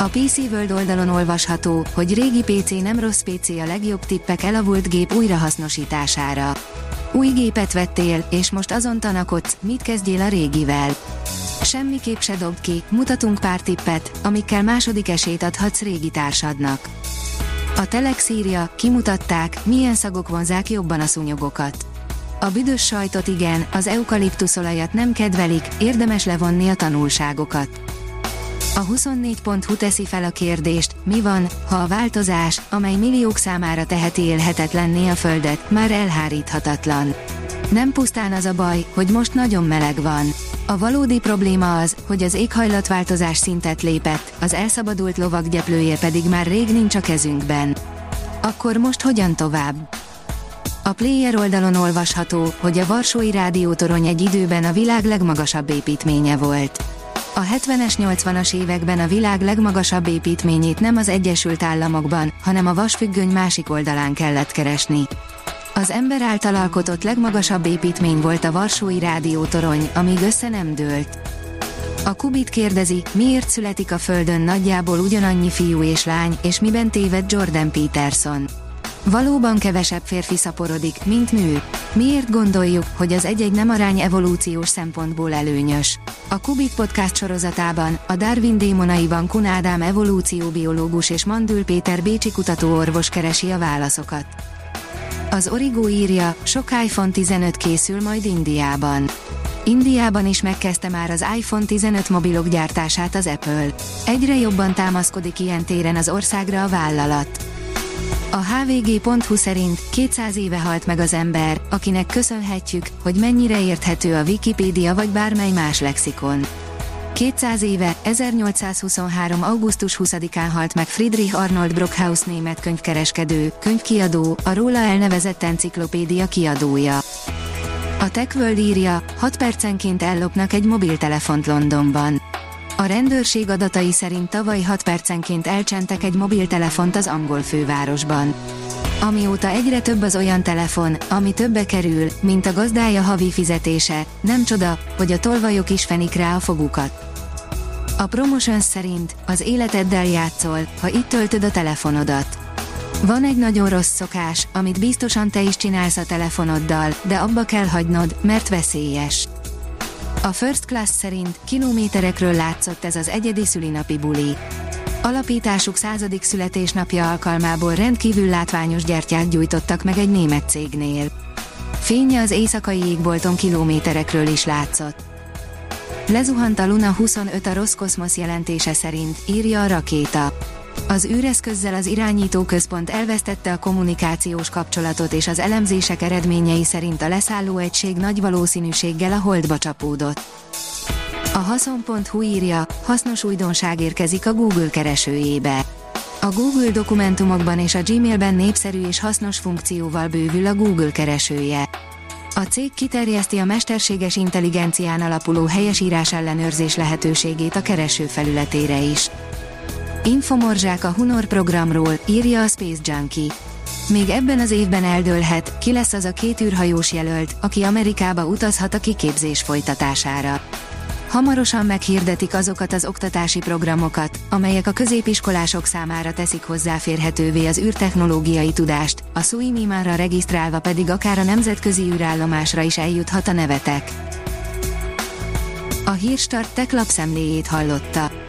A PC World oldalon olvasható, hogy régi PC nem rossz PC a legjobb tippek elavult gép újrahasznosítására. Új gépet vettél, és most azon tanakodsz, mit kezdjél a régivel. Semmiképp se dobd ki, mutatunk pár tippet, amikkel második esélyt adhatsz régi társadnak. A Telex írja, kimutatták, milyen szagok vonzák jobban a szúnyogokat. A büdös sajtot igen, az eukaliptuszolajat nem kedvelik, érdemes levonni a tanulságokat. A 24.hu teszi fel a kérdést, mi van, ha a változás, amely milliók számára teheti élhetetlenné a Földet, már elháríthatatlan. Nem pusztán az a baj, hogy most nagyon meleg van. A valódi probléma az, hogy az éghajlatváltozás szintet lépett, az elszabadult lovak gyeplője pedig már rég nincs a kezünkben. Akkor most hogyan tovább? A Player oldalon olvasható, hogy a Varsói Rádiótorony egy időben a világ legmagasabb építménye volt. A 70-es 80-as években a világ legmagasabb építményét nem az Egyesült Államokban, hanem a vasfüggöny másik oldalán kellett keresni. Az ember által alkotott legmagasabb építmény volt a Varsói Rádiótorony, amíg össze nem dőlt. A Kubit kérdezi, miért születik a Földön nagyjából ugyanannyi fiú és lány, és miben téved Jordan Peterson. Valóban kevesebb férfi szaporodik, mint nő. Miért gondoljuk, hogy az egy-egy nem arány evolúciós szempontból előnyös? A Kubik podcast sorozatában, a Darwin démonaiban Kun Ádám evolúcióbiológus és Mandül Péter Bécsi kutatóorvos keresi a válaszokat. Az Origo írja, sok iPhone 15 készül majd Indiában. Indiában is megkezdte már az iPhone 15 mobilok gyártását az Apple. Egyre jobban támaszkodik ilyen téren az országra a vállalat. A hvg.hu szerint 200 éve halt meg az ember, akinek köszönhetjük, hogy mennyire érthető a Wikipédia vagy bármely más lexikon. 200 éve, 1823. augusztus 20-án halt meg Friedrich Arnold Brockhaus német könyvkereskedő, könyvkiadó, a róla elnevezett enciklopédia kiadója. A TechWorld írja, 6 percenként ellopnak egy mobiltelefont Londonban. A rendőrség adatai szerint tavaly 6 percenként elcsentek egy mobiltelefont az angol fővárosban. Amióta egyre több az olyan telefon, ami többe kerül, mint a gazdája havi fizetése, nem csoda, hogy a tolvajok is fenik rá a fogukat. A Promotions szerint az életeddel játszol, ha itt töltöd a telefonodat. Van egy nagyon rossz szokás, amit biztosan te is csinálsz a telefonoddal, de abba kell hagynod, mert veszélyes. A First Class szerint kilométerekről látszott ez az egyedi szülinapi buli. Alapításuk századik születésnapja alkalmából rendkívül látványos gyertyát gyújtottak meg egy német cégnél. Fénye az éjszakai égbolton kilométerekről is látszott. Lezuhant a Luna 25 a Roszkoszmosz jelentése szerint, írja a rakéta. Az űreszközzel az irányító központ elvesztette a kommunikációs kapcsolatot és az elemzések eredményei szerint a leszálló egység nagy valószínűséggel a holdba csapódott. A haszon.hu írja, hasznos újdonság érkezik a Google keresőjébe. A Google dokumentumokban és a Gmailben népszerű és hasznos funkcióval bővül a Google keresője. A cég kiterjeszti a mesterséges intelligencián alapuló helyesírás ellenőrzés lehetőségét a kereső felületére is. Infomorzsák a Hunor programról, írja a Space Junkie. Még ebben az évben eldőlhet, ki lesz az a két űrhajós jelölt, aki Amerikába utazhat a kiképzés folytatására. Hamarosan meghirdetik azokat az oktatási programokat, amelyek a középiskolások számára teszik hozzáférhetővé az űrtechnológiai tudást, a SUIMIMAN-ra regisztrálva pedig akár a nemzetközi űrállomásra is eljuthat a nevetek. A Hírstart tech lapszemléjét hallotta.